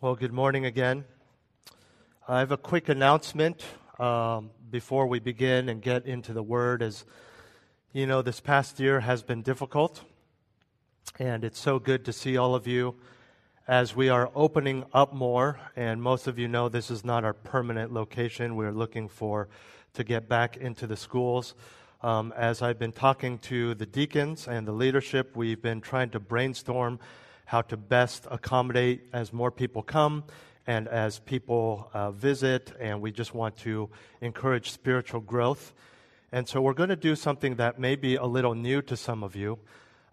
Well, good morning again. I have a quick announcement um, before we begin and get into the Word. As you know, this past year has been difficult, and it's so good to see all of you as we are opening up more. And most of you know this is not our permanent location. We're looking for to get back into the schools. Um, as I've been talking to the deacons and the leadership, we've been trying to brainstorm how to best accommodate as more people come and as people uh, visit, and we just want to encourage spiritual growth. And so we're going to do something that may be a little new to some of you,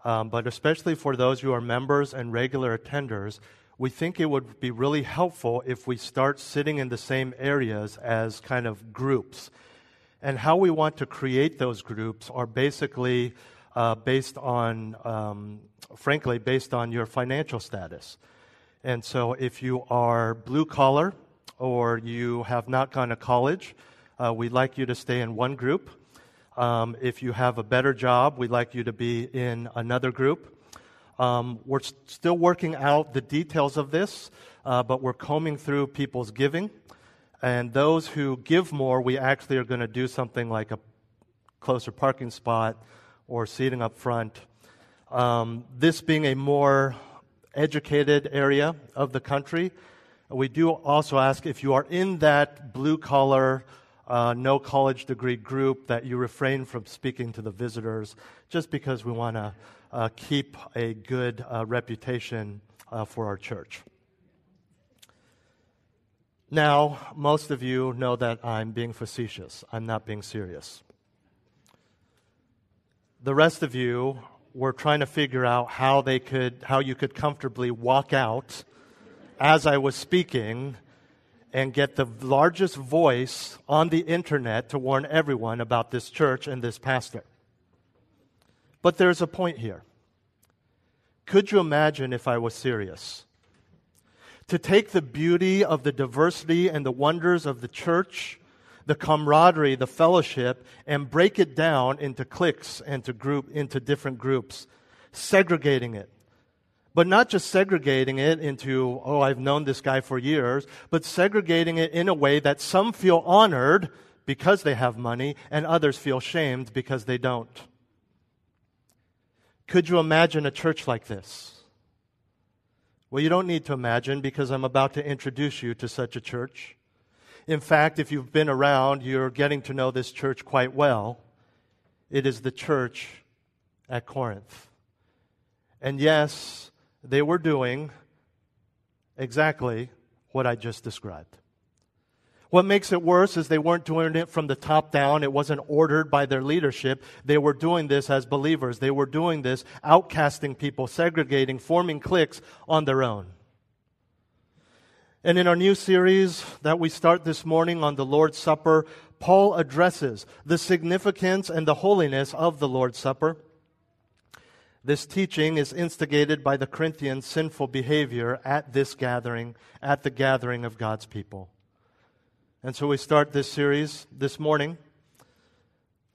um, but especially for those who are members and regular attenders, we think it would be really helpful if we start sitting in the same areas as kind of groups. And how we want to create those groups are basically uh, based on, um, frankly, based on your financial status. And so if you are blue collar or you have not gone to college, uh, we'd like you to stay in one group. Um, if you have a better job, we'd like you to be in another group. Um, we're s- still working out the details of this, uh, but we're combing through people's giving. And those who give more, we actually are going to do something like a closer parking spot or seating up front. Um, this being a more educated area of the country, we do also ask if you are in that blue collar, uh, no college degree group that you refrain from speaking to the visitors, just because we want to uh, keep a good uh, reputation uh, for our church. Now, most of you know that I'm being facetious. I'm not being serious the rest of you were trying to figure out how they could how you could comfortably walk out as I was speaking and get the largest voice on the internet to warn everyone about this church and this pastor. But there's a point here. Could you imagine if I was serious? To take the beauty of the diversity and the wonders of the church the camaraderie, the fellowship, and break it down into cliques and to group into different groups, segregating it. But not just segregating it into, oh, I've known this guy for years, but segregating it in a way that some feel honored because they have money and others feel shamed because they don't. Could you imagine a church like this? Well, you don't need to imagine because I'm about to introduce you to such a church. In fact, if you've been around, you're getting to know this church quite well. It is the church at Corinth. And yes, they were doing exactly what I just described. What makes it worse is they weren't doing it from the top down. It wasn't ordered by their leadership. They were doing this as believers. They were doing this, outcasting people, segregating, forming cliques on their own. And in our new series that we start this morning on the Lord's Supper, Paul addresses the significance and the holiness of the Lord's Supper. This teaching is instigated by the Corinthians' sinful behavior at this gathering, at the gathering of God's people. And so we start this series this morning.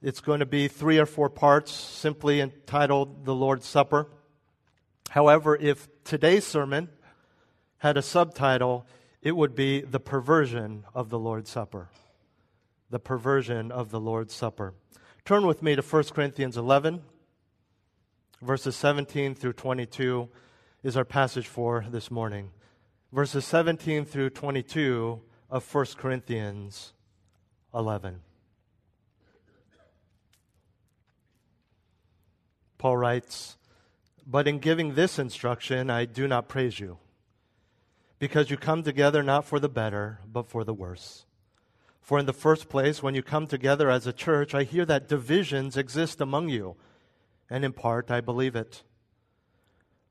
It's going to be three or four parts, simply entitled The Lord's Supper. However, if today's sermon had a subtitle, it would be the perversion of the Lord's Supper. The perversion of the Lord's Supper. Turn with me to 1 Corinthians 11, verses 17 through 22 is our passage for this morning. Verses 17 through 22 of 1 Corinthians 11. Paul writes, But in giving this instruction, I do not praise you because you come together not for the better, but for the worse. For in the first place, when you come together as a church, I hear that divisions exist among you, and in part I believe it.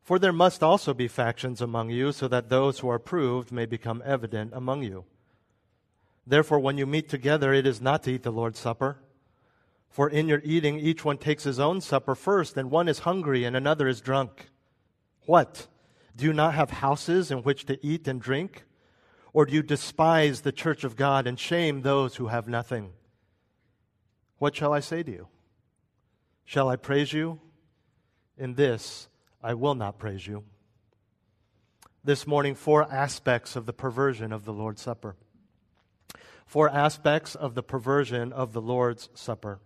For there must also be factions among you, so that those who are proved may become evident among you. Therefore, when you meet together, it is not to eat the Lord's Supper. For in your eating, each one takes his own supper first, and one is hungry and another is drunk. What? Do you not have houses in which to eat and drink? Or do you despise the church of God and shame those who have nothing? What shall I say to you? Shall I praise you? In this I will not praise you. this morning four aspects of the perversion of the Lord's Supper. Four aspects of the perversion of the Lord's Supper.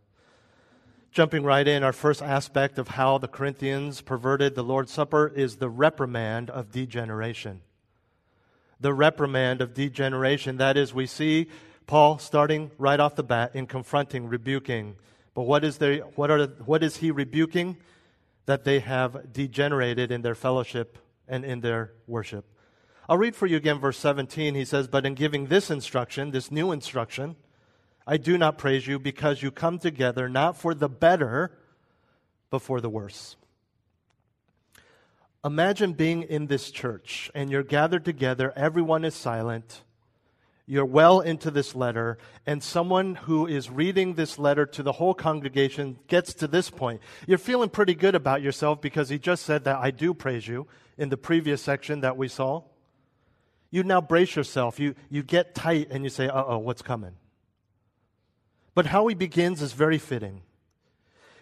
Jumping right in, our first aspect of how the Corinthians perverted the Lord's Supper is the reprimand of degeneration. The reprimand of degeneration. That is, we see Paul starting right off the bat in confronting, rebuking. But what is, there, what, are, what is he rebuking? That they have degenerated in their fellowship and in their worship. I'll read for you again verse 17. He says, But in giving this instruction, this new instruction, I do not praise you because you come together not for the better, but for the worse. Imagine being in this church and you're gathered together, everyone is silent. You're well into this letter, and someone who is reading this letter to the whole congregation gets to this point. You're feeling pretty good about yourself because he just said that I do praise you in the previous section that we saw. You now brace yourself. You, you get tight and you say, uh oh, what's coming? But how he begins is very fitting.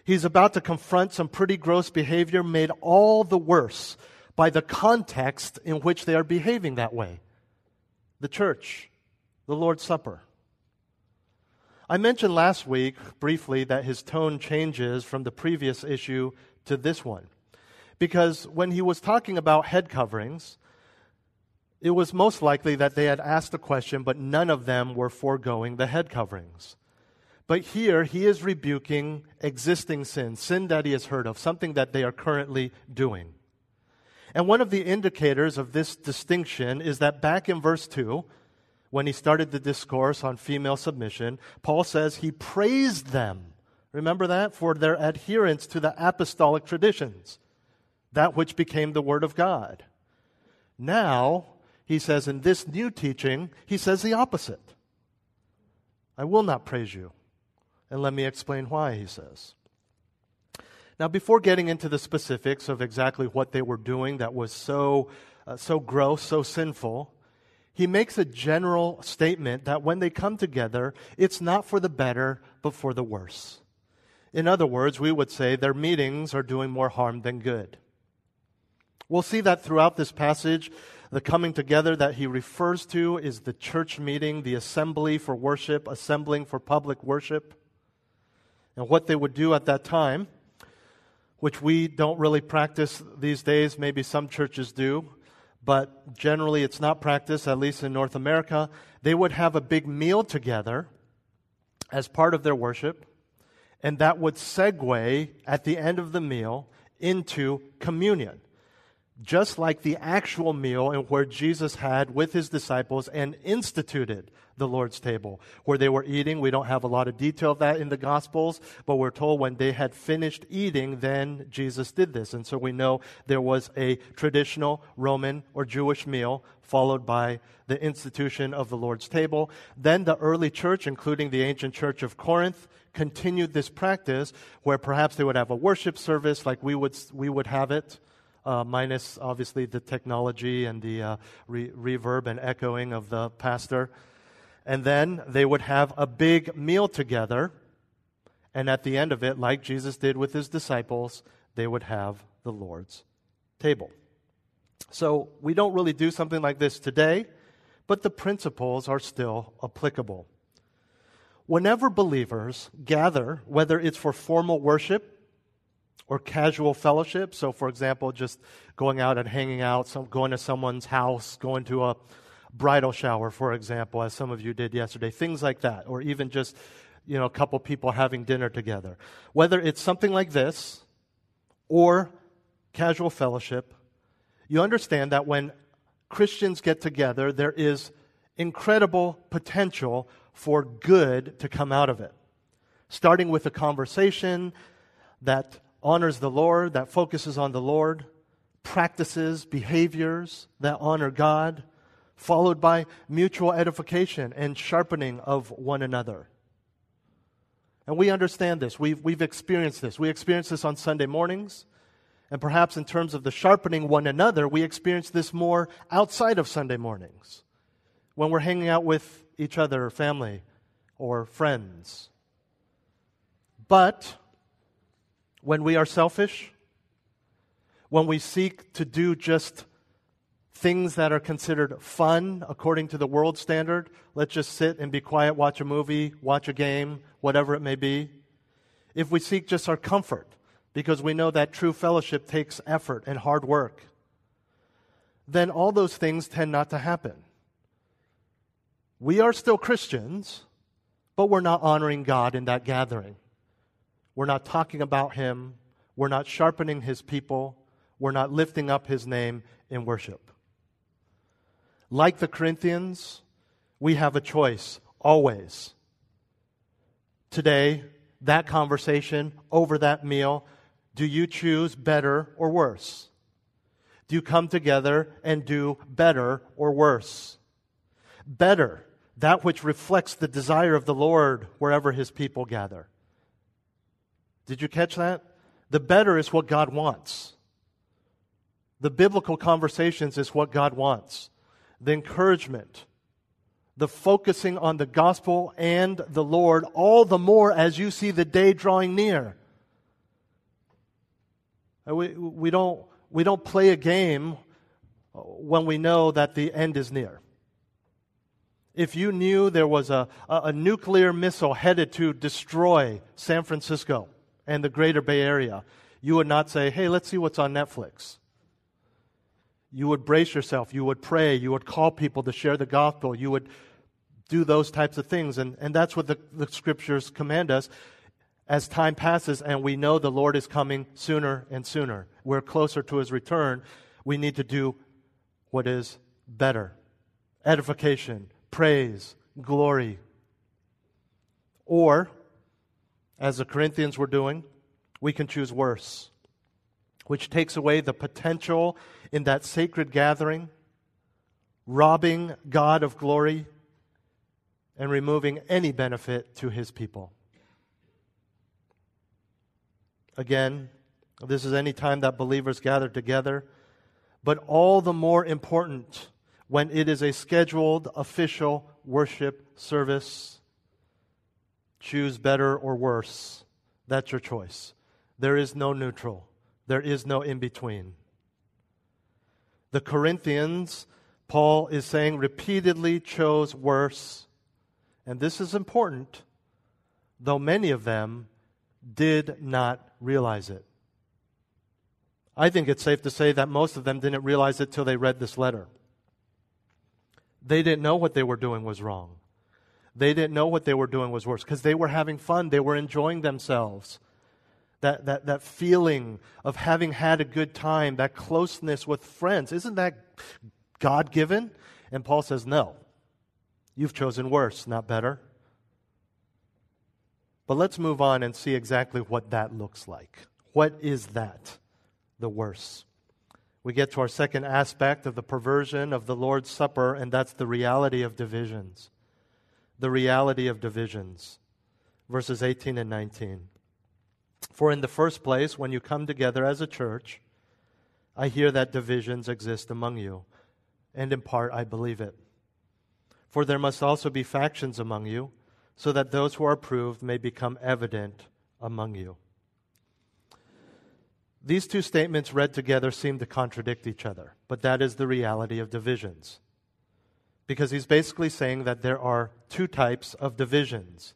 He's about to confront some pretty gross behavior made all the worse by the context in which they are behaving that way the church, the Lord's Supper. I mentioned last week briefly that his tone changes from the previous issue to this one. Because when he was talking about head coverings, it was most likely that they had asked a question, but none of them were foregoing the head coverings. But here, he is rebuking existing sin, sin that he has heard of, something that they are currently doing. And one of the indicators of this distinction is that back in verse 2, when he started the discourse on female submission, Paul says he praised them. Remember that? For their adherence to the apostolic traditions, that which became the Word of God. Now, he says in this new teaching, he says the opposite. I will not praise you. And let me explain why, he says. Now, before getting into the specifics of exactly what they were doing that was so, uh, so gross, so sinful, he makes a general statement that when they come together, it's not for the better, but for the worse. In other words, we would say their meetings are doing more harm than good. We'll see that throughout this passage. The coming together that he refers to is the church meeting, the assembly for worship, assembling for public worship. And what they would do at that time, which we don't really practice these days, maybe some churches do, but generally it's not practiced, at least in North America. They would have a big meal together as part of their worship, and that would segue at the end of the meal into communion just like the actual meal and where Jesus had with his disciples and instituted the Lord's table, where they were eating. We don't have a lot of detail of that in the Gospels, but we're told when they had finished eating, then Jesus did this. And so we know there was a traditional Roman or Jewish meal followed by the institution of the Lord's table. Then the early church, including the ancient church of Corinth, continued this practice where perhaps they would have a worship service like we would, we would have it uh, minus obviously the technology and the uh, re- reverb and echoing of the pastor. And then they would have a big meal together. And at the end of it, like Jesus did with his disciples, they would have the Lord's table. So we don't really do something like this today, but the principles are still applicable. Whenever believers gather, whether it's for formal worship or casual fellowship. So, for example, just going out and hanging out, some, going to someone's house, going to a bridal shower, for example, as some of you did yesterday, things like that, or even just you know a couple people having dinner together. Whether it's something like this or casual fellowship, you understand that when Christians get together, there is incredible potential for good to come out of it. Starting with a conversation that honors the Lord, that focuses on the Lord, practices, behaviors that honor God, followed by mutual edification and sharpening of one another. And we understand this. We've, we've experienced this. We experience this on Sunday mornings. And perhaps in terms of the sharpening one another, we experience this more outside of Sunday mornings when we're hanging out with each other, family, or friends. But when we are selfish, when we seek to do just things that are considered fun according to the world standard. Let's just sit and be quiet, watch a movie, watch a game, whatever it may be. If we seek just our comfort, because we know that true fellowship takes effort and hard work, then all those things tend not to happen. We are still Christians, but we're not honoring God in that gathering. We're not talking about Him. We're not sharpening His people. We're not lifting up His name in worship. Like the Corinthians, we have a choice always. Today, that conversation over that meal, do you choose better or worse? Do you come together and do better or worse? Better, that which reflects the desire of the Lord wherever his people gather. Did you catch that? The better is what God wants. The biblical conversations is what God wants the encouragement, the focusing on the gospel and the Lord, all the more as you see the day drawing near. Uh, we, we, don't, we don't play a game when we know that the end is near. If you knew there was a, a, a nuclear missile headed to destroy San Francisco and the greater Bay Area, you would not say, hey, let's see what's on Netflix you would brace yourself, you would pray, you would call people to share the gospel, you would do those types of things. And, and that's what the, the scriptures command us as time passes and we know the Lord is coming sooner and sooner. We're closer to his return. We need to do what is better edification, praise, glory. Or, as the Corinthians were doing, we can choose worse which takes away the potential in that sacred gathering, robbing God of glory, and removing any benefit to his people. Again, this is any time that believers gather together, but all the more important when it is a scheduled official worship service. Choose better or worse. That's your choice. There is no neutral. There is no in between. The Corinthians, Paul is saying, repeatedly chose worse. And this is important, though many of them did not realize it. I think it's safe to say that most of them didn't realize it till they read this letter. They didn't know what they were doing was wrong. They didn't know what they were doing was worse because they were having fun. They were enjoying themselves that, that, that feeling of having had a good time, that closeness with friends. Isn't that God given? And Paul says, no. You've chosen worse, not better. But let's move on and see exactly what that looks like. What is that? The worse. We get to our second aspect of the perversion of the Lord's Supper, and that's the reality of divisions. The reality of divisions. Verses 18 and 19. For in the first place, when you come together as a church, I hear that divisions exist among you, and in part I believe it. For there must also be factions among you, so that those who are proved may become evident among you. These two statements read together seem to contradict each other, but that is the reality of divisions. Because he's basically saying that there are two types of divisions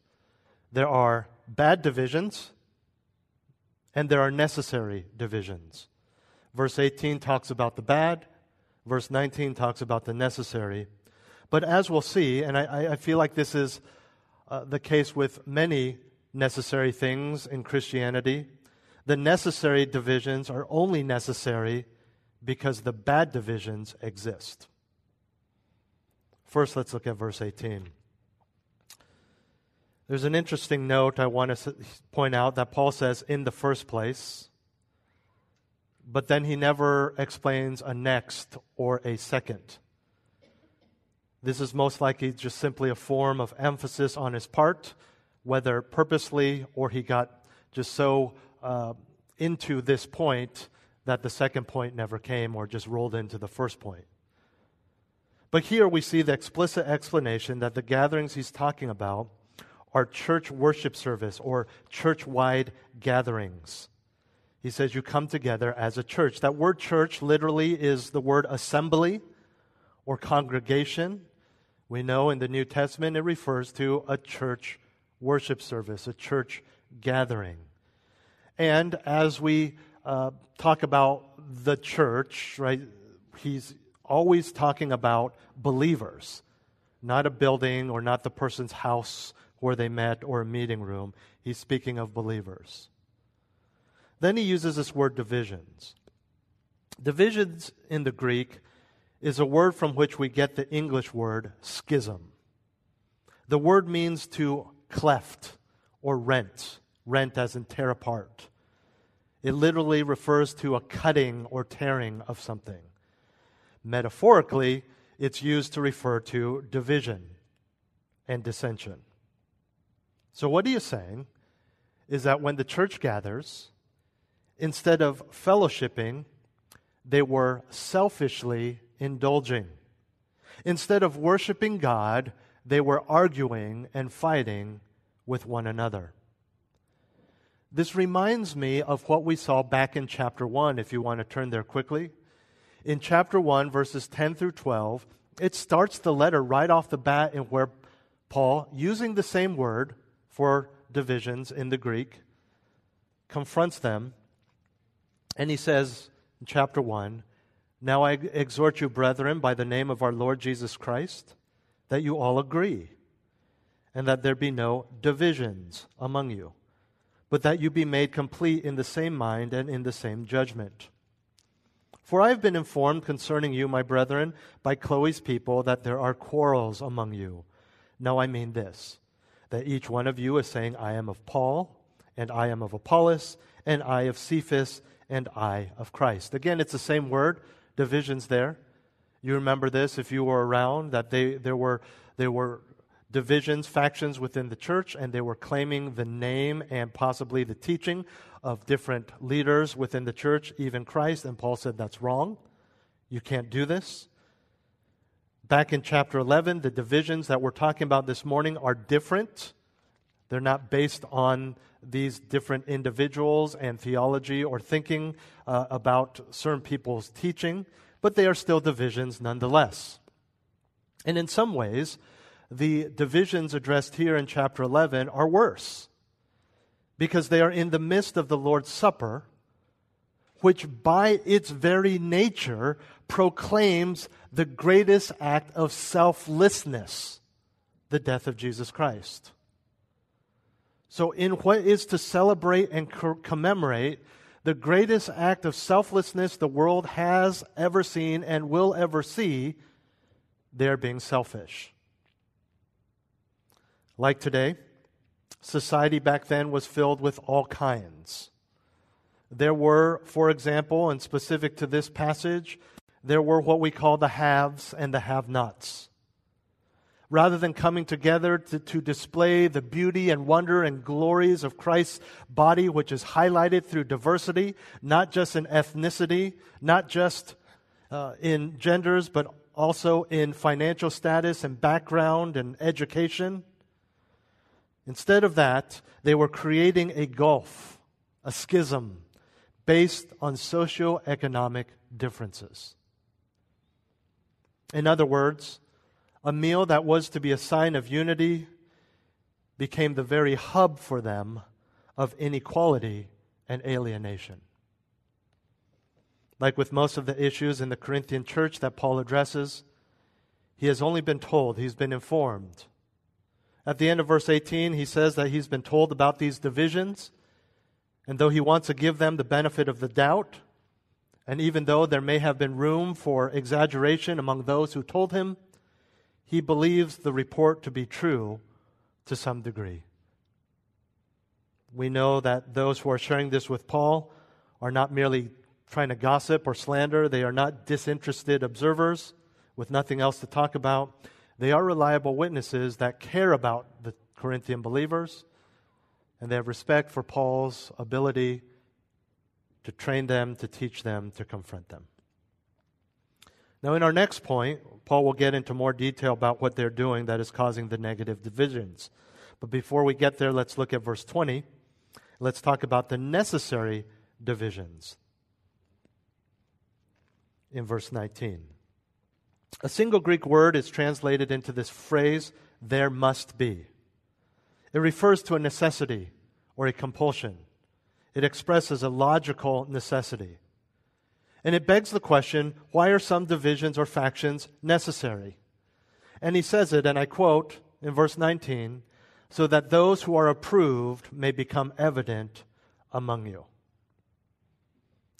there are bad divisions and there are necessary divisions. Verse 18 talks about the bad, verse 19 talks about the necessary. But as we'll see, and I, I feel like this is uh, the case with many necessary things in Christianity, the necessary divisions are only necessary because the bad divisions exist. First, let's look at verse 18. There's an interesting note I want to point out that Paul says in the first place, but then he never explains a next or a second. This is most likely just simply a form of emphasis on his part, whether purposely or he got just so uh, into this point that the second point never came or just rolled into the first point. But here we see the explicit explanation that the gatherings he's talking about are church worship service or church wide gatherings. He says you come together as a church. That word church literally is the word assembly or congregation. We know in the New Testament it refers to a church worship service, a church gathering. And as we uh, talk about the church, right, he's always talking about believers, not a building or not the person's house where they met or a meeting room. He's speaking of believers. Then he uses this word divisions. Divisions in the Greek is a word from which we get the English word schism. The word means to cleft or rent, rent as in tear apart. It literally refers to a cutting or tearing of something. Metaphorically, it's used to refer to division and dissension. So, what he is saying is that when the church gathers, instead of fellowshipping, they were selfishly indulging. Instead of worshiping God, they were arguing and fighting with one another. This reminds me of what we saw back in chapter 1, if you want to turn there quickly. In chapter 1, verses 10 through 12, it starts the letter right off the bat in where Paul, using the same word for divisions in the Greek, confronts them. And he says in chapter 1 Now I exhort you, brethren, by the name of our Lord Jesus Christ, that you all agree, and that there be no divisions among you but that you be made complete in the same mind and in the same judgment. For I have been informed concerning you, my brethren, by Chloe's people, that there are quarrels among you. Now I mean this that each one of you is saying, I am of Paul, and I am of Apollos, and I of Cephas, and I of Christ. Again, it's the same word, divisions there. You remember this if you were around, that they, there, were, there were divisions, factions within the church, and they were claiming the name and possibly the teaching of different leaders within the church, even Christ. And Paul said, That's wrong. You can't do this. Back in chapter 11, the divisions that we're talking about this morning are different. They're not based on these different individuals and theology or thinking uh, about certain people's teaching, but they are still divisions nonetheless. And in some ways, the divisions addressed here in chapter 11 are worse because they are in the midst of the Lord's Supper, which by its very nature proclaims the greatest act of selflessness the death of Jesus Christ. So, in what is to celebrate and commemorate the greatest act of selflessness the world has ever seen and will ever see, they're being selfish. Like today, society back then was filled with all kinds. There were, for example, and specific to this passage, there were what we call the haves and the have nots. Rather than coming together to, to, display the beauty and wonder and glories of Christ's body, which is highlighted through diversity, not just in ethnicity, not just uh, in genders, but also in financial status and background and education, Instead of that, they were creating a gulf, a schism, based on socioeconomic differences. In other words, a meal that was to be a sign of unity became the very hub for them of inequality and alienation. Like with most of the issues in the Corinthian church that Paul addresses, he has only been told, he's been informed at the end of verse 18, he says that he's been told about these divisions. And though he wants to give them the benefit of the doubt, and even though there may have been room for exaggeration among those who told him, he believes the report to be true to some degree. We know that those who are sharing this with Paul are not merely trying to gossip or slander, they are not disinterested observers with nothing else to talk about. They are reliable witnesses that care about the Corinthian believers, and they have respect for Paul's ability to train them, to teach them, to confront them. Now, in our next point, Paul will get into more detail about what they're doing that is causing the negative divisions. But before we get there, let's look at verse 20. Let's talk about the necessary divisions in verse 19. A single Greek word is translated into this phrase, there must be. It refers to a necessity or a compulsion. It expresses a logical necessity. And it begs the question why are some divisions or factions necessary? And he says it, and I quote in verse 19, so that those who are approved may become evident among you.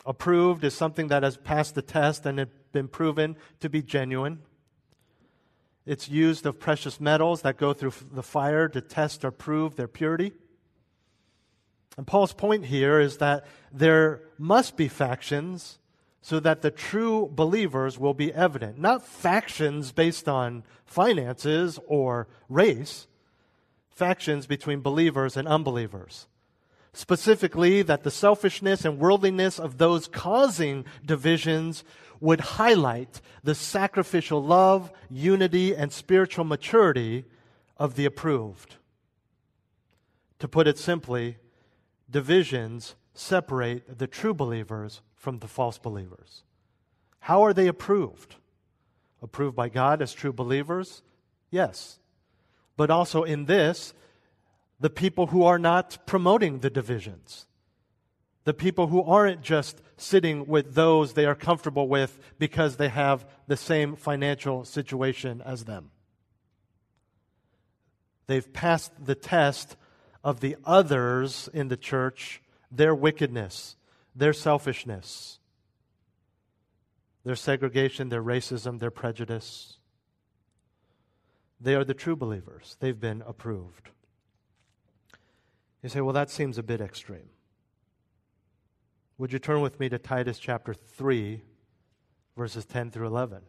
Approved is something that has passed the test and been proven to be genuine. It's used of precious metals that go through the fire to test or prove their purity. And Paul's point here is that there must be factions so that the true believers will be evident. Not factions based on finances or race, factions between believers and unbelievers. Specifically, that the selfishness and worldliness of those causing divisions would highlight the sacrificial love, unity, and spiritual maturity of the approved. To put it simply, divisions separate the true believers from the false believers. How are they approved? Approved by God as true believers? Yes. But also in this, the people who are not promoting the divisions. The people who aren't just sitting with those they are comfortable with because they have the same financial situation as them. They've passed the test of the others in the church, their wickedness, their selfishness, their segregation, their racism, their prejudice. They are the true believers. They've been approved. You say, well, that seems a bit extreme. Would you turn with me to Titus chapter 3, verses 10 through 11?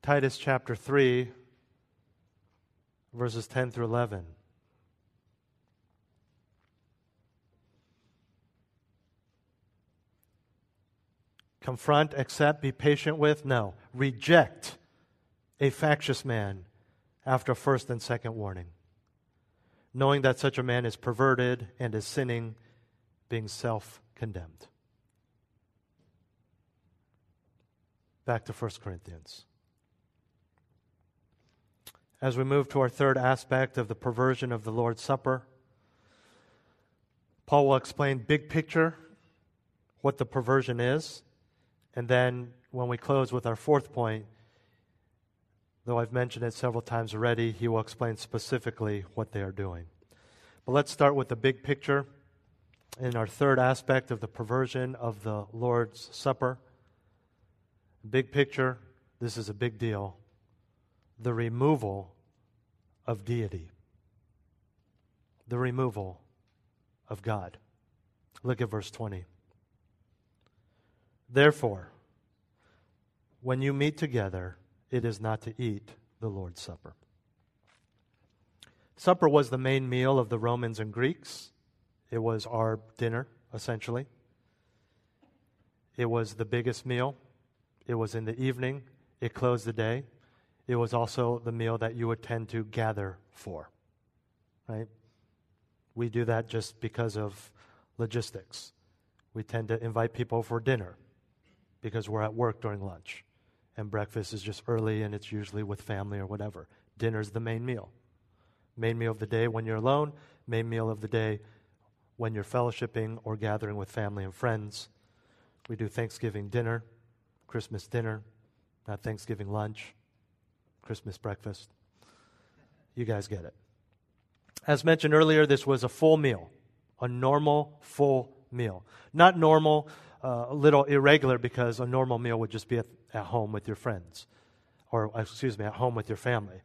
Titus chapter 3, verses 10 through 11. Confront, accept, be patient with? No. Reject a factious man after first and second warning, knowing that such a man is perverted and is sinning being self condemned. Back to 1 Corinthians. As we move to our third aspect of the perversion of the Lord's Supper, Paul will explain big picture what the perversion is. And then when we close with our fourth point, though I've mentioned it several times already, he will explain specifically what they are doing. But let's start with the big picture in our third aspect of the perversion of the Lord's Supper. Big picture, this is a big deal. The removal of deity, the removal of God. Look at verse 20. Therefore, when you meet together, it is not to eat the Lord's Supper. Supper was the main meal of the Romans and Greeks. It was our dinner, essentially. It was the biggest meal. It was in the evening. It closed the day. It was also the meal that you would tend to gather for. Right? We do that just because of logistics. We tend to invite people for dinner because we're at work during lunch. And breakfast is just early and it's usually with family or whatever. Dinner's the main meal. Main meal of the day when you're alone, main meal of the day when you're fellowshipping or gathering with family and friends. We do Thanksgiving dinner, Christmas dinner, not Thanksgiving lunch, Christmas breakfast. You guys get it. As mentioned earlier, this was a full meal, a normal full meal. Not normal, uh, a little irregular because a normal meal would just be at, at home with your friends, or excuse me, at home with your family.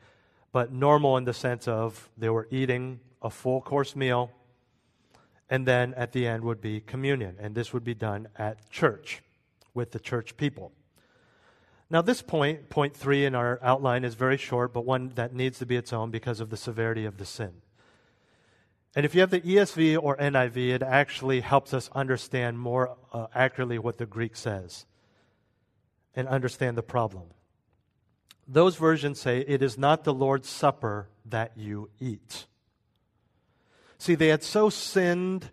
But normal in the sense of they were eating a full course meal and then at the end would be communion. And this would be done at church with the church people. Now, this point, point three in our outline, is very short, but one that needs to be its own because of the severity of the sin. And if you have the ESV or NIV, it actually helps us understand more uh, accurately what the Greek says and understand the problem. Those versions say, It is not the Lord's Supper that you eat. See, they had so sinned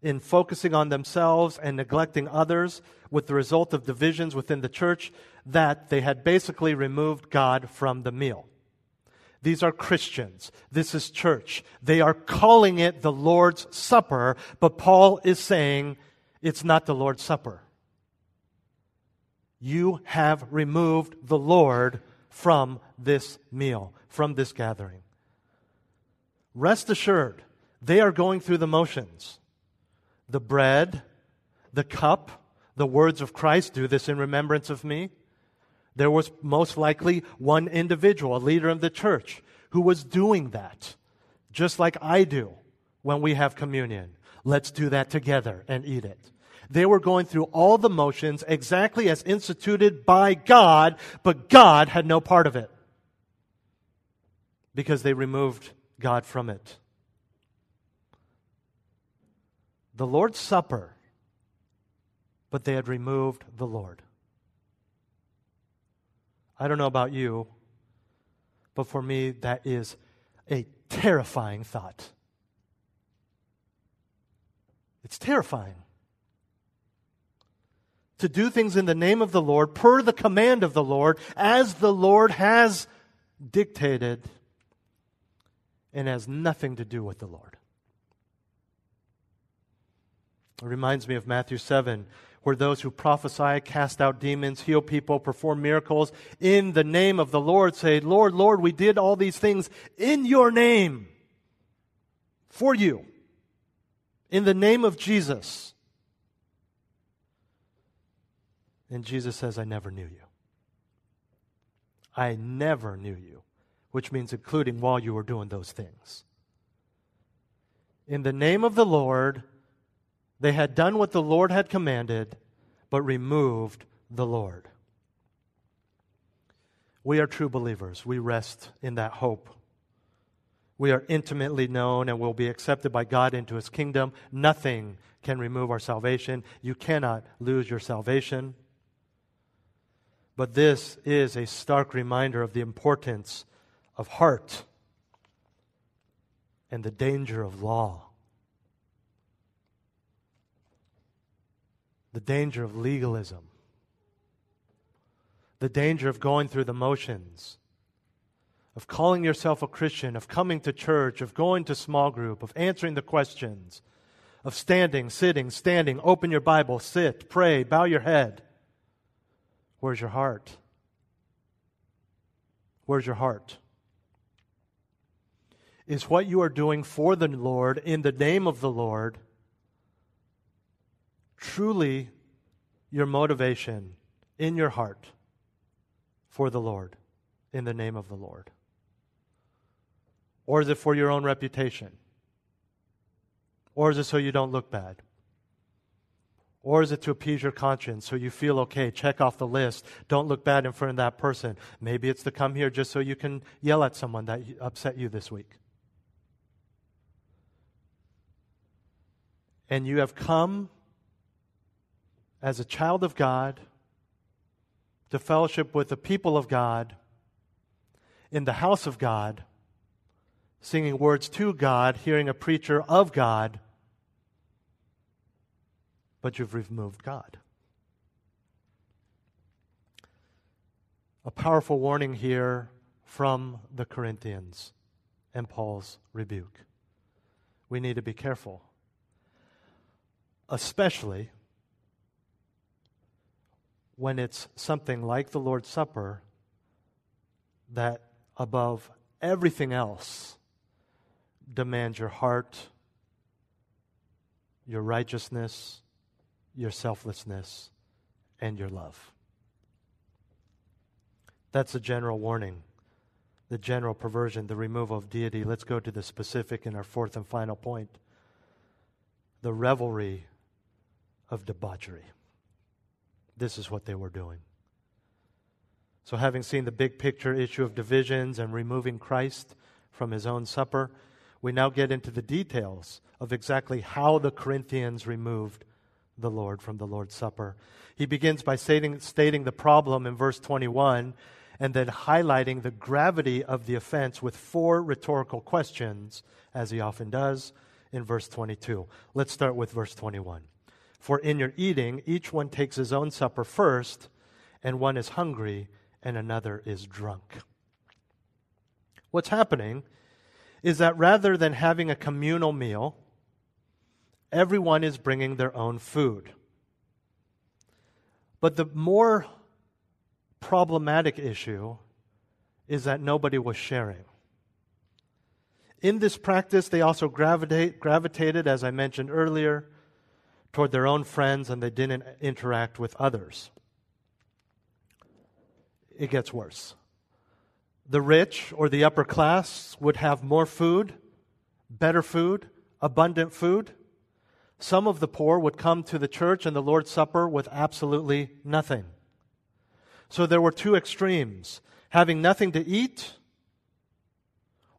in focusing on themselves and neglecting others with the result of divisions within the church that they had basically removed God from the meal. These are Christians. This is church. They are calling it the Lord's Supper, but Paul is saying it's not the Lord's Supper. You have removed the Lord from this meal, from this gathering. Rest assured, they are going through the motions. The bread, the cup, the words of Christ do this in remembrance of me. There was most likely one individual, a leader of the church, who was doing that, just like I do when we have communion. Let's do that together and eat it. They were going through all the motions exactly as instituted by God, but God had no part of it because they removed God from it. The Lord's Supper, but they had removed the Lord. I don't know about you, but for me, that is a terrifying thought. It's terrifying to do things in the name of the Lord, per the command of the Lord, as the Lord has dictated, and has nothing to do with the Lord. It reminds me of Matthew 7, where those who prophesy, cast out demons, heal people, perform miracles in the name of the Lord say, Lord, Lord, we did all these things in your name, for you, in the name of Jesus. And Jesus says, I never knew you. I never knew you, which means including while you were doing those things. In the name of the Lord, they had done what the Lord had commanded, but removed the Lord. We are true believers. We rest in that hope. We are intimately known and will be accepted by God into his kingdom. Nothing can remove our salvation. You cannot lose your salvation. But this is a stark reminder of the importance of heart and the danger of law. The danger of legalism. The danger of going through the motions. Of calling yourself a Christian, of coming to church, of going to small group, of answering the questions, of standing, sitting, standing, open your Bible, sit, pray, bow your head Where's your heart? Where's your heart? Is what you are doing for the Lord in the name of the Lord truly your motivation in your heart for the Lord in the name of the Lord? Or is it for your own reputation? Or is it so you don't look bad? Or is it to appease your conscience so you feel okay? Check off the list. Don't look bad in front of that person. Maybe it's to come here just so you can yell at someone that upset you this week. And you have come as a child of God to fellowship with the people of God in the house of God, singing words to God, hearing a preacher of God but you've removed God. A powerful warning here from the Corinthians and Paul's rebuke. We need to be careful, especially when it's something like the Lord's Supper that, above everything else, demands your heart, your righteousness, your selflessness, and your love. That's a general warning, the general perversion, the removal of deity. Let's go to the specific in our fourth and final point the revelry of debauchery. This is what they were doing. So, having seen the big picture issue of divisions and removing Christ from his own supper, we now get into the details of exactly how the Corinthians removed the Lord from the Lord's Supper. He begins by stating, stating the problem in verse 21 and then highlighting the gravity of the offense with four rhetorical questions, as he often does in verse 22. Let's start with verse 21. For in your eating, each one takes his own supper first, and one is hungry, and another is drunk. What's happening is that rather than having a communal meal, everyone is bringing their own food. But the more problematic issue is that nobody was sharing. In this practice, they also gravitate, gravitated, as I mentioned earlier, toward their own friends and they didn't interact with others. It gets worse. The rich or the upper class would have more food, better food, abundant food. Some of the poor would come to the church and the Lord's Supper with absolutely nothing. So there were two extremes having nothing to eat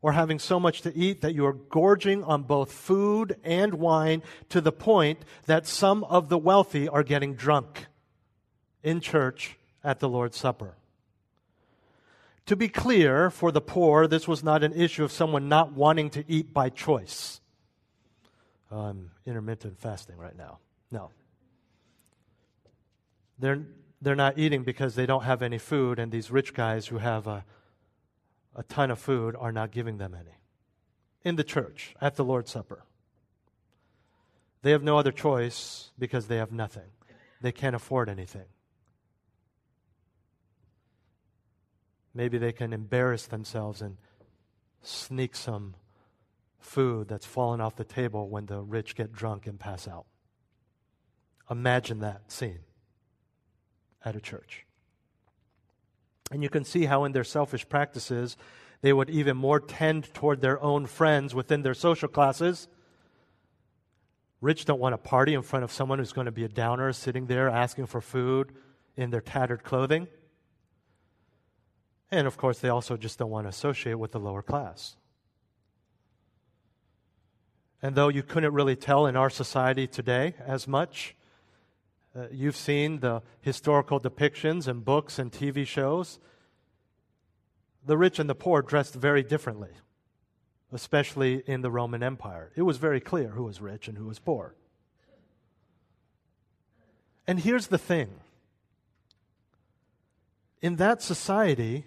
or having so much to eat that you are gorging on both food and wine to the point that some of the wealthy are getting drunk in church at the Lord's Supper. To be clear, for the poor, this was not an issue of someone not wanting to eat by choice. I'm intermittent fasting right now. No. They're, they're not eating because they don't have any food, and these rich guys who have a a ton of food are not giving them any. In the church, at the Lord's Supper. They have no other choice because they have nothing. They can't afford anything. Maybe they can embarrass themselves and sneak some food that's fallen off the table when the rich get drunk and pass out. Imagine that scene at a church. And you can see how, in their selfish practices, they would even more tend toward their own friends within their social classes. Rich don't want to party in front of someone who's going to be a downer sitting there asking for food in their tattered clothing. And of course, they also just don't want to associate with the lower class. And though you couldn't really tell in our society today as much, uh, you've seen the historical depictions in books and TV shows. The rich and the poor dressed very differently, especially in the Roman Empire. It was very clear who was rich and who was poor. And here's the thing in that society,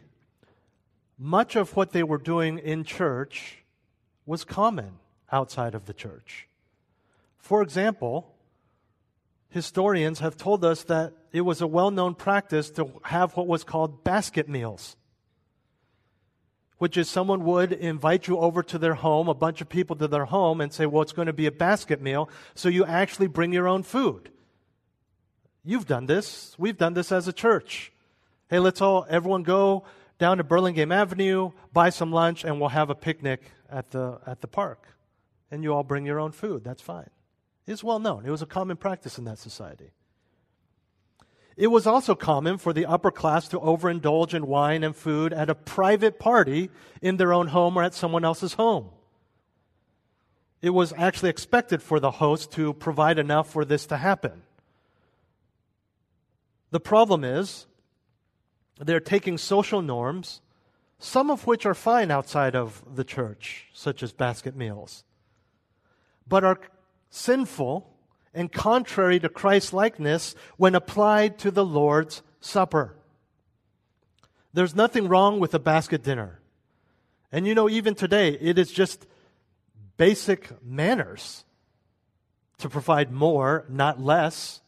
much of what they were doing in church was common outside of the church. For example, historians have told us that it was a well known practice to have what was called basket meals, which is someone would invite you over to their home, a bunch of people to their home, and say, Well, it's going to be a basket meal, so you actually bring your own food. You've done this. We've done this as a church. Hey, let's all, everyone go down to Burlingame Avenue, buy some lunch, and we'll have a picnic at the, at the park. And you all bring your own food. That's fine is well known. It was a common practice in that society. It was also common for the upper class to overindulge in wine and food at a private party in their own home or at someone else's home. It was actually expected for the host to provide enough for this to happen. The problem is, they're taking social norms, some of which are fine outside of the church, such as basket meals, but are sinful and contrary to Christ likeness when applied to the Lord's Supper. There's nothing wrong with a basket dinner. And you know, even today, it is just basic manners to provide more, not less,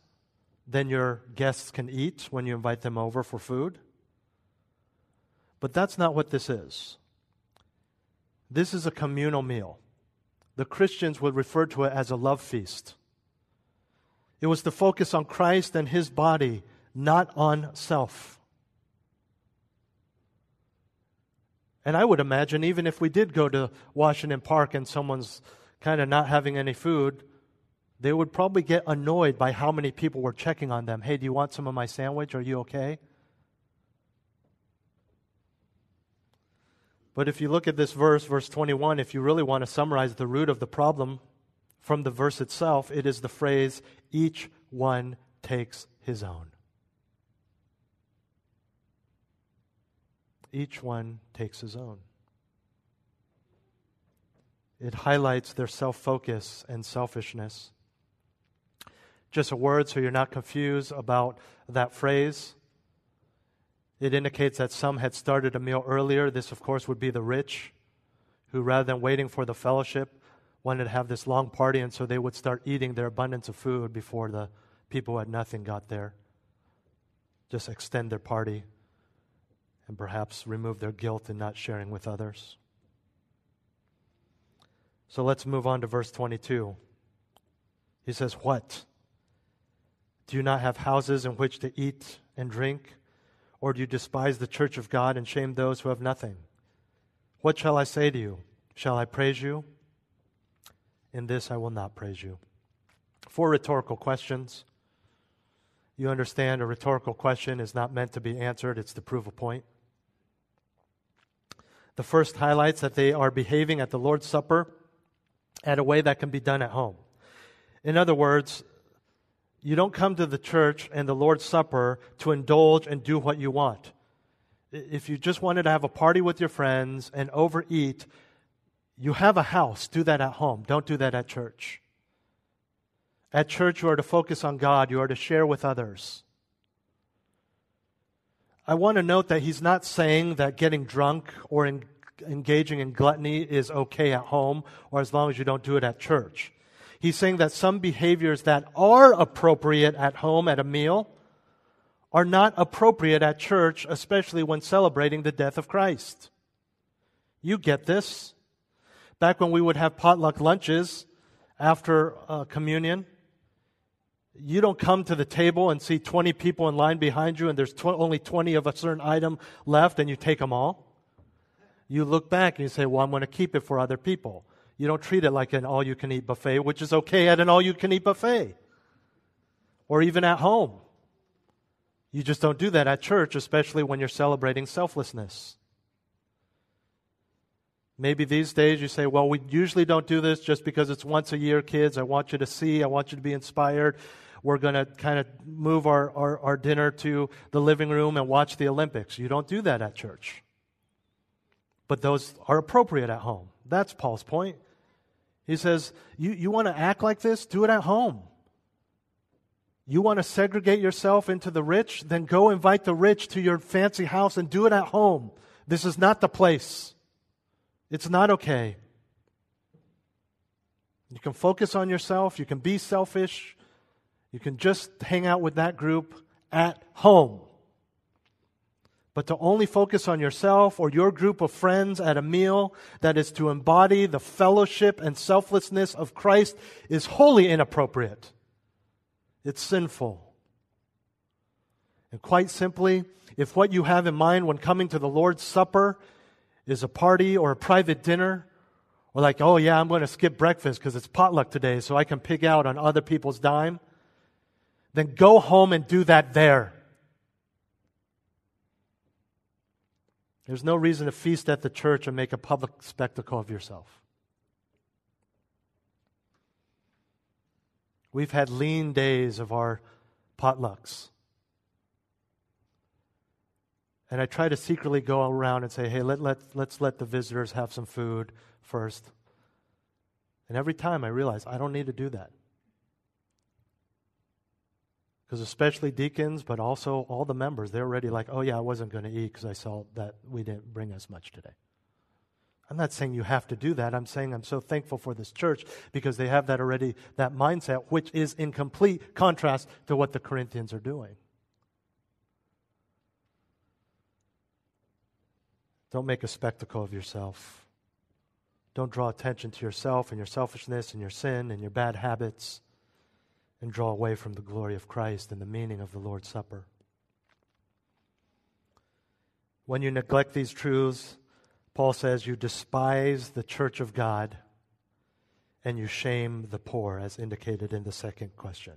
than your guests can eat when you invite them over for food. But that's not what this is. This is a communal meal the Christians would refer to it as a love feast. It was to focus on Christ and his body, not on self. And I would imagine, even if we did go to Washington Park and someone's kind of not having any food, they would probably get annoyed by how many people were checking on them. Hey, do you want some of my sandwich? Are you okay? But if you look at this verse, verse 21, if you really want to summarize the root of the problem from the verse itself, it is the phrase, each one takes his own. Each one takes his own. It highlights their self focus and selfishness. Just a word so you're not confused about that phrase. It indicates that some had started a meal earlier. This, of course, would be the rich, who rather than waiting for the fellowship, wanted to have this long party, and so they would start eating their abundance of food before the people who had nothing got there. Just extend their party and perhaps remove their guilt in not sharing with others. So let's move on to verse 22. He says, What? Do you not have houses in which to eat and drink? Or do you despise the church of God and shame those who have nothing? What shall I say to you? Shall I praise you? In this I will not praise you. Four rhetorical questions. You understand a rhetorical question is not meant to be answered, it's to prove a point. The first highlights that they are behaving at the Lord's Supper at a way that can be done at home. In other words, you don't come to the church and the Lord's Supper to indulge and do what you want. If you just wanted to have a party with your friends and overeat, you have a house. Do that at home. Don't do that at church. At church, you are to focus on God, you are to share with others. I want to note that he's not saying that getting drunk or in, engaging in gluttony is okay at home or as long as you don't do it at church. He's saying that some behaviors that are appropriate at home at a meal are not appropriate at church, especially when celebrating the death of Christ. You get this. Back when we would have potluck lunches after uh, communion, you don't come to the table and see 20 people in line behind you and there's tw- only 20 of a certain item left and you take them all. You look back and you say, Well, I'm going to keep it for other people. You don't treat it like an all you can eat buffet, which is okay at an all you can eat buffet or even at home. You just don't do that at church, especially when you're celebrating selflessness. Maybe these days you say, well, we usually don't do this just because it's once a year, kids. I want you to see, I want you to be inspired. We're going to kind of move our, our, our, dinner to the living room and watch the Olympics. You don't do that at church. But those are appropriate at home. That's Paul's point. He says, You, you want to act like this? Do it at home. You want to segregate yourself into the rich? Then go invite the rich to your fancy house and do it at home. This is not the place. It's not okay. You can focus on yourself. You can be selfish. You can just hang out with that group at home. But to only focus on yourself or your group of friends at a meal that is to embody the fellowship and selflessness of Christ is wholly inappropriate. It's sinful. And quite simply, if what you have in mind when coming to the Lord's Supper is a party or a private dinner, or like, oh yeah, I'm going to skip breakfast because it's potluck today so I can pig out on other people's dime, then go home and do that there. There's no reason to feast at the church and make a public spectacle of yourself. We've had lean days of our potlucks. And I try to secretly go around and say, hey, let, let, let's let the visitors have some food first. And every time I realize I don't need to do that. Because especially deacons, but also all the members, they're already like, oh, yeah, I wasn't going to eat because I saw that we didn't bring as much today. I'm not saying you have to do that. I'm saying I'm so thankful for this church because they have that already, that mindset, which is in complete contrast to what the Corinthians are doing. Don't make a spectacle of yourself. Don't draw attention to yourself and your selfishness and your sin and your bad habits and draw away from the glory of Christ and the meaning of the Lord's Supper. When you neglect these truths, Paul says you despise the church of God and you shame the poor, as indicated in the second question.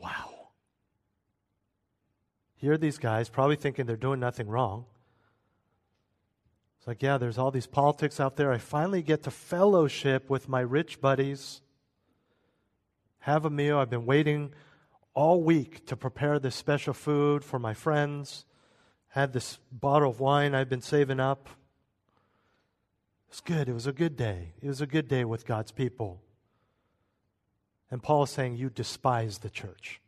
Wow. Here are these guys probably thinking they're doing nothing wrong. It's like, yeah, there's all these politics out there. I finally get to fellowship with my rich buddies, have a meal. I've been waiting all week to prepare this special food for my friends. Had this bottle of wine I've been saving up. It was good. It was a good day. It was a good day with God's people. And Paul is saying, You despise the church.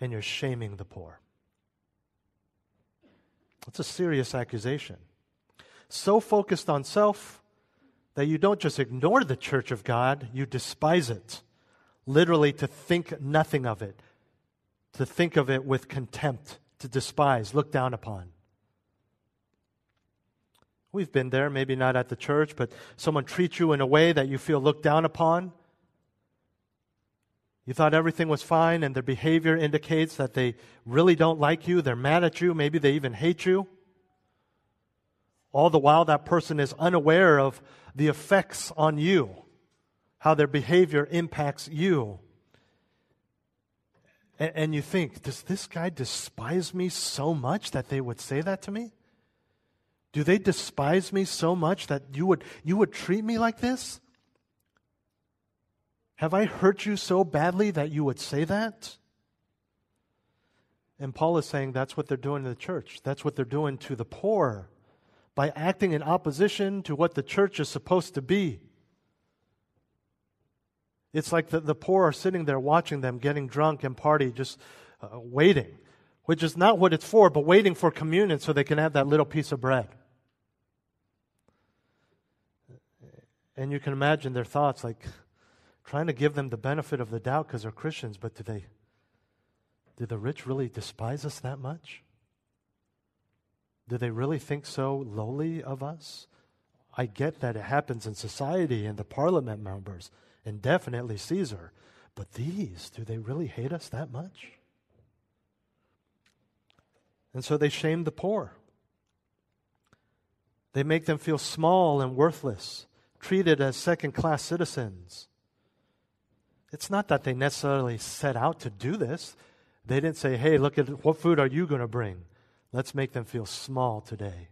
and you're shaming the poor. That's a serious accusation. So focused on self that you don't just ignore the church of God, you despise it. Literally, to think nothing of it, to think of it with contempt, to despise, look down upon. We've been there, maybe not at the church, but someone treats you in a way that you feel looked down upon. You thought everything was fine, and their behavior indicates that they really don't like you, they're mad at you, maybe they even hate you. All the while, that person is unaware of the effects on you, how their behavior impacts you. And, and you think, does this guy despise me so much that they would say that to me? Do they despise me so much that you would, you would treat me like this? Have I hurt you so badly that you would say that? And Paul is saying that's what they're doing to the church. That's what they're doing to the poor by acting in opposition to what the church is supposed to be. It's like the, the poor are sitting there watching them getting drunk and party, just uh, waiting, which is not what it's for, but waiting for communion so they can have that little piece of bread. And you can imagine their thoughts like trying to give them the benefit of the doubt because they're Christians, but do they do the rich really despise us that much? Do they really think so lowly of us? I get that it happens in society and the parliament members, and definitely Caesar. But these, do they really hate us that much? And so they shame the poor. They make them feel small and worthless treated as second class citizens. It's not that they necessarily set out to do this. They didn't say, hey, look at what food are you going to bring? Let's make them feel small today.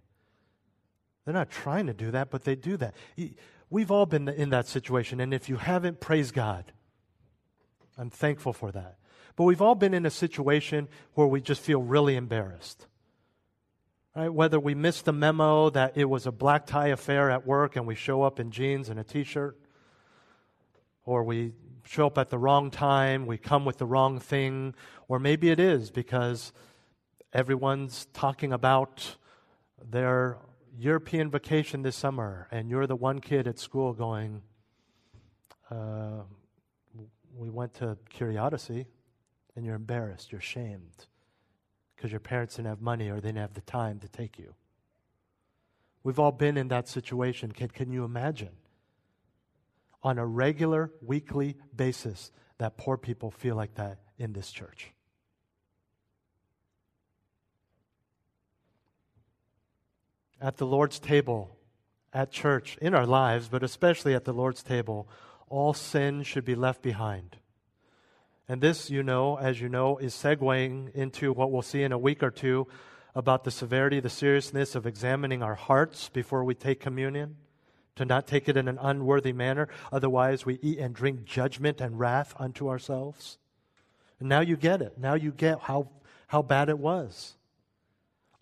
They're not trying to do that, but they do that. We've all been in that situation, and if you haven't, praise God. I'm thankful for that. But we've all been in a situation where we just feel really embarrassed. Right? Whether we missed the memo that it was a black tie affair at work and we show up in jeans and a t shirt, or we show up at the wrong time, we come with the wrong thing, or maybe it is because everyone's talking about their European vacation this summer, and you're the one kid at school going, uh, We went to Curiosity, and you're embarrassed, you're shamed because your parents didn't have money or they didn't have the time to take you. We've all been in that situation. Can, can you imagine? On a regular, weekly basis, that poor people feel like that in this church. At the Lord's table, at church, in our lives, but especially at the Lord's table, all sin should be left behind. And this, you know, as you know, is segueing into what we'll see in a week or two about the severity, the seriousness of examining our hearts before we take communion, to not take it in an unworthy manner. Otherwise, we eat and drink judgment and wrath unto ourselves. And now you get it. Now you get how, how bad it was.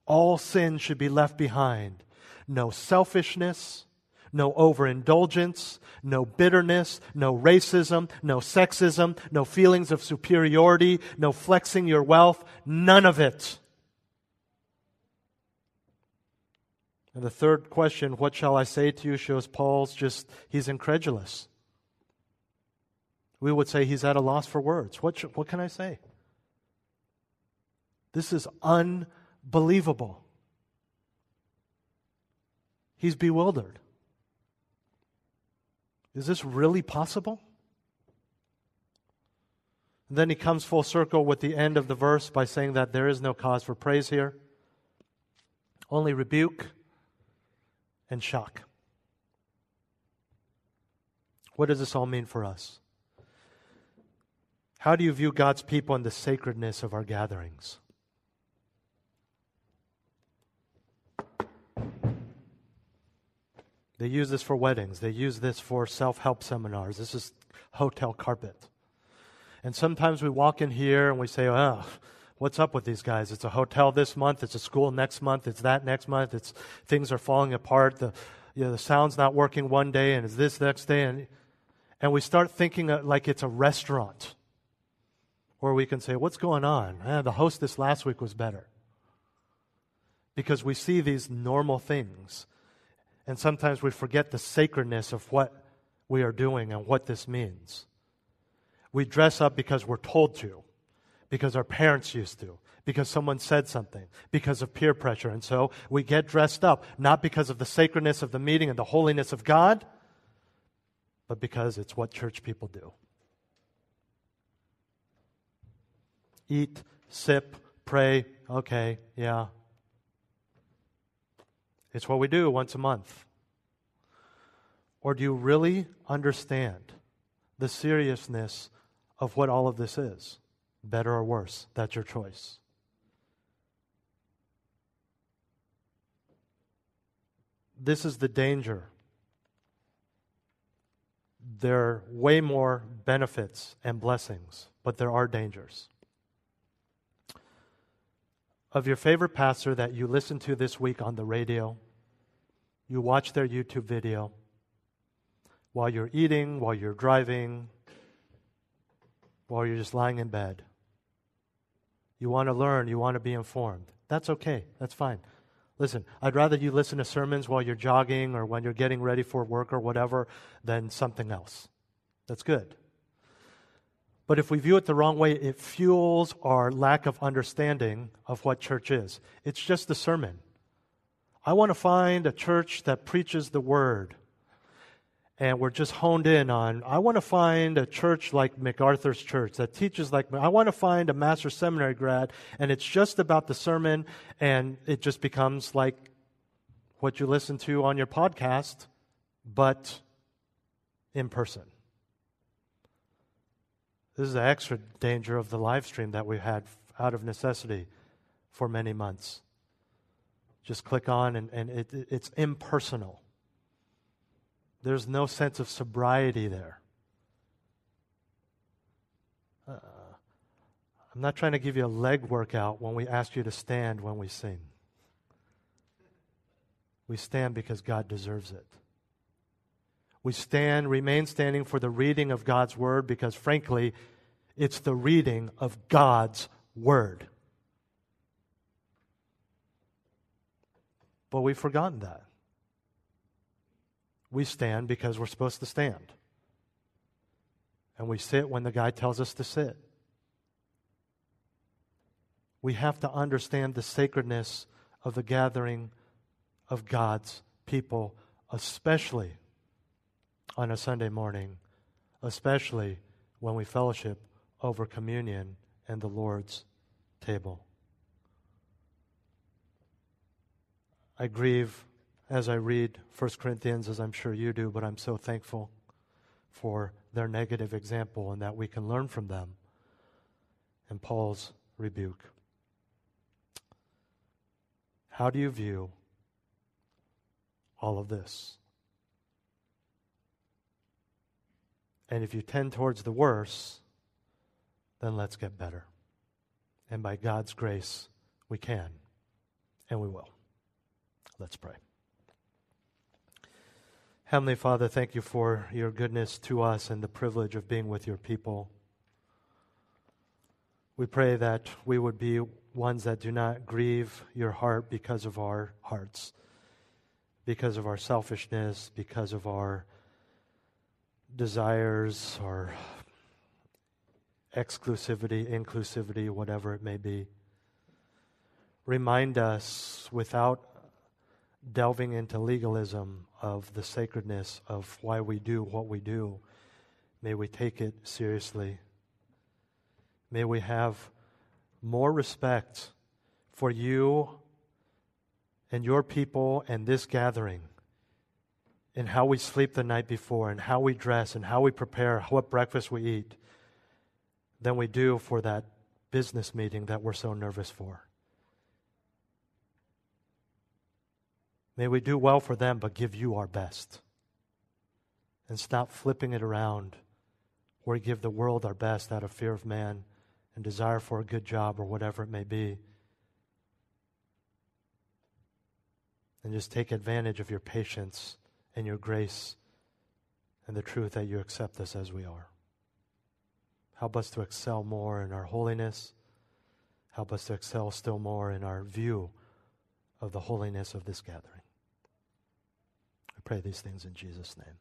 All sin should be left behind. No selfishness, no overindulgence, no bitterness, no racism, no sexism, no feelings of superiority, no flexing your wealth, none of it. And the third question, what shall I say to you, shows Paul's just, he's incredulous. We would say he's at a loss for words. What, what can I say? This is unbelievable. He's bewildered. Is this really possible? And then he comes full circle with the end of the verse by saying that there is no cause for praise here, only rebuke and shock. What does this all mean for us? How do you view God's people and the sacredness of our gatherings? They use this for weddings. They use this for self help seminars. This is hotel carpet. And sometimes we walk in here and we say, oh, what's up with these guys? It's a hotel this month, it's a school next month, it's that next month, it's things are falling apart, the, you know, the sound's not working one day, and it's this next day. And, and we start thinking like it's a restaurant Or we can say, What's going on? Eh, the hostess last week was better. Because we see these normal things. And sometimes we forget the sacredness of what we are doing and what this means. We dress up because we're told to, because our parents used to, because someone said something, because of peer pressure. And so we get dressed up, not because of the sacredness of the meeting and the holiness of God, but because it's what church people do. Eat, sip, pray, okay, yeah. It's what we do once a month. Or do you really understand the seriousness of what all of this is? Better or worse? That's your choice. This is the danger. There are way more benefits and blessings, but there are dangers. Of your favorite pastor that you listen to this week on the radio, you watch their YouTube video while you're eating, while you're driving, while you're just lying in bed. You want to learn, you want to be informed. That's okay, that's fine. Listen, I'd rather you listen to sermons while you're jogging or when you're getting ready for work or whatever than something else. That's good. But if we view it the wrong way, it fuels our lack of understanding of what church is. It's just a sermon. I want to find a church that preaches the word and we're just honed in on I want to find a church like MacArthur's church that teaches like I want to find a master seminary grad and it's just about the sermon and it just becomes like what you listen to on your podcast but in person. This is the extra danger of the live stream that we had out of necessity for many months. Just click on and, and it, it's impersonal. There's no sense of sobriety there. Uh, I'm not trying to give you a leg workout when we ask you to stand when we sing. We stand because God deserves it. We stand, remain standing for the reading of God's word because, frankly, it's the reading of God's word. But we've forgotten that. We stand because we're supposed to stand. And we sit when the guy tells us to sit. We have to understand the sacredness of the gathering of God's people, especially on a Sunday morning, especially when we fellowship over communion and the Lord's table. I grieve as I read 1 Corinthians, as I'm sure you do, but I'm so thankful for their negative example and that we can learn from them and Paul's rebuke. How do you view all of this? And if you tend towards the worse, then let's get better. And by God's grace, we can, and we will. Let's pray. Heavenly Father, thank you for your goodness to us and the privilege of being with your people. We pray that we would be ones that do not grieve your heart because of our hearts, because of our selfishness, because of our desires, our exclusivity, inclusivity, whatever it may be. Remind us without delving into legalism of the sacredness of why we do what we do. May we take it seriously. May we have more respect for you and your people and this gathering and how we sleep the night before and how we dress and how we prepare, what breakfast we eat, than we do for that business meeting that we're so nervous for. May we do well for them, but give you our best. And stop flipping it around we give the world our best out of fear of man and desire for a good job or whatever it may be. And just take advantage of your patience and your grace and the truth that you accept us as we are. Help us to excel more in our holiness. Help us to excel still more in our view of the holiness of this gathering. Pray these things in Jesus' name.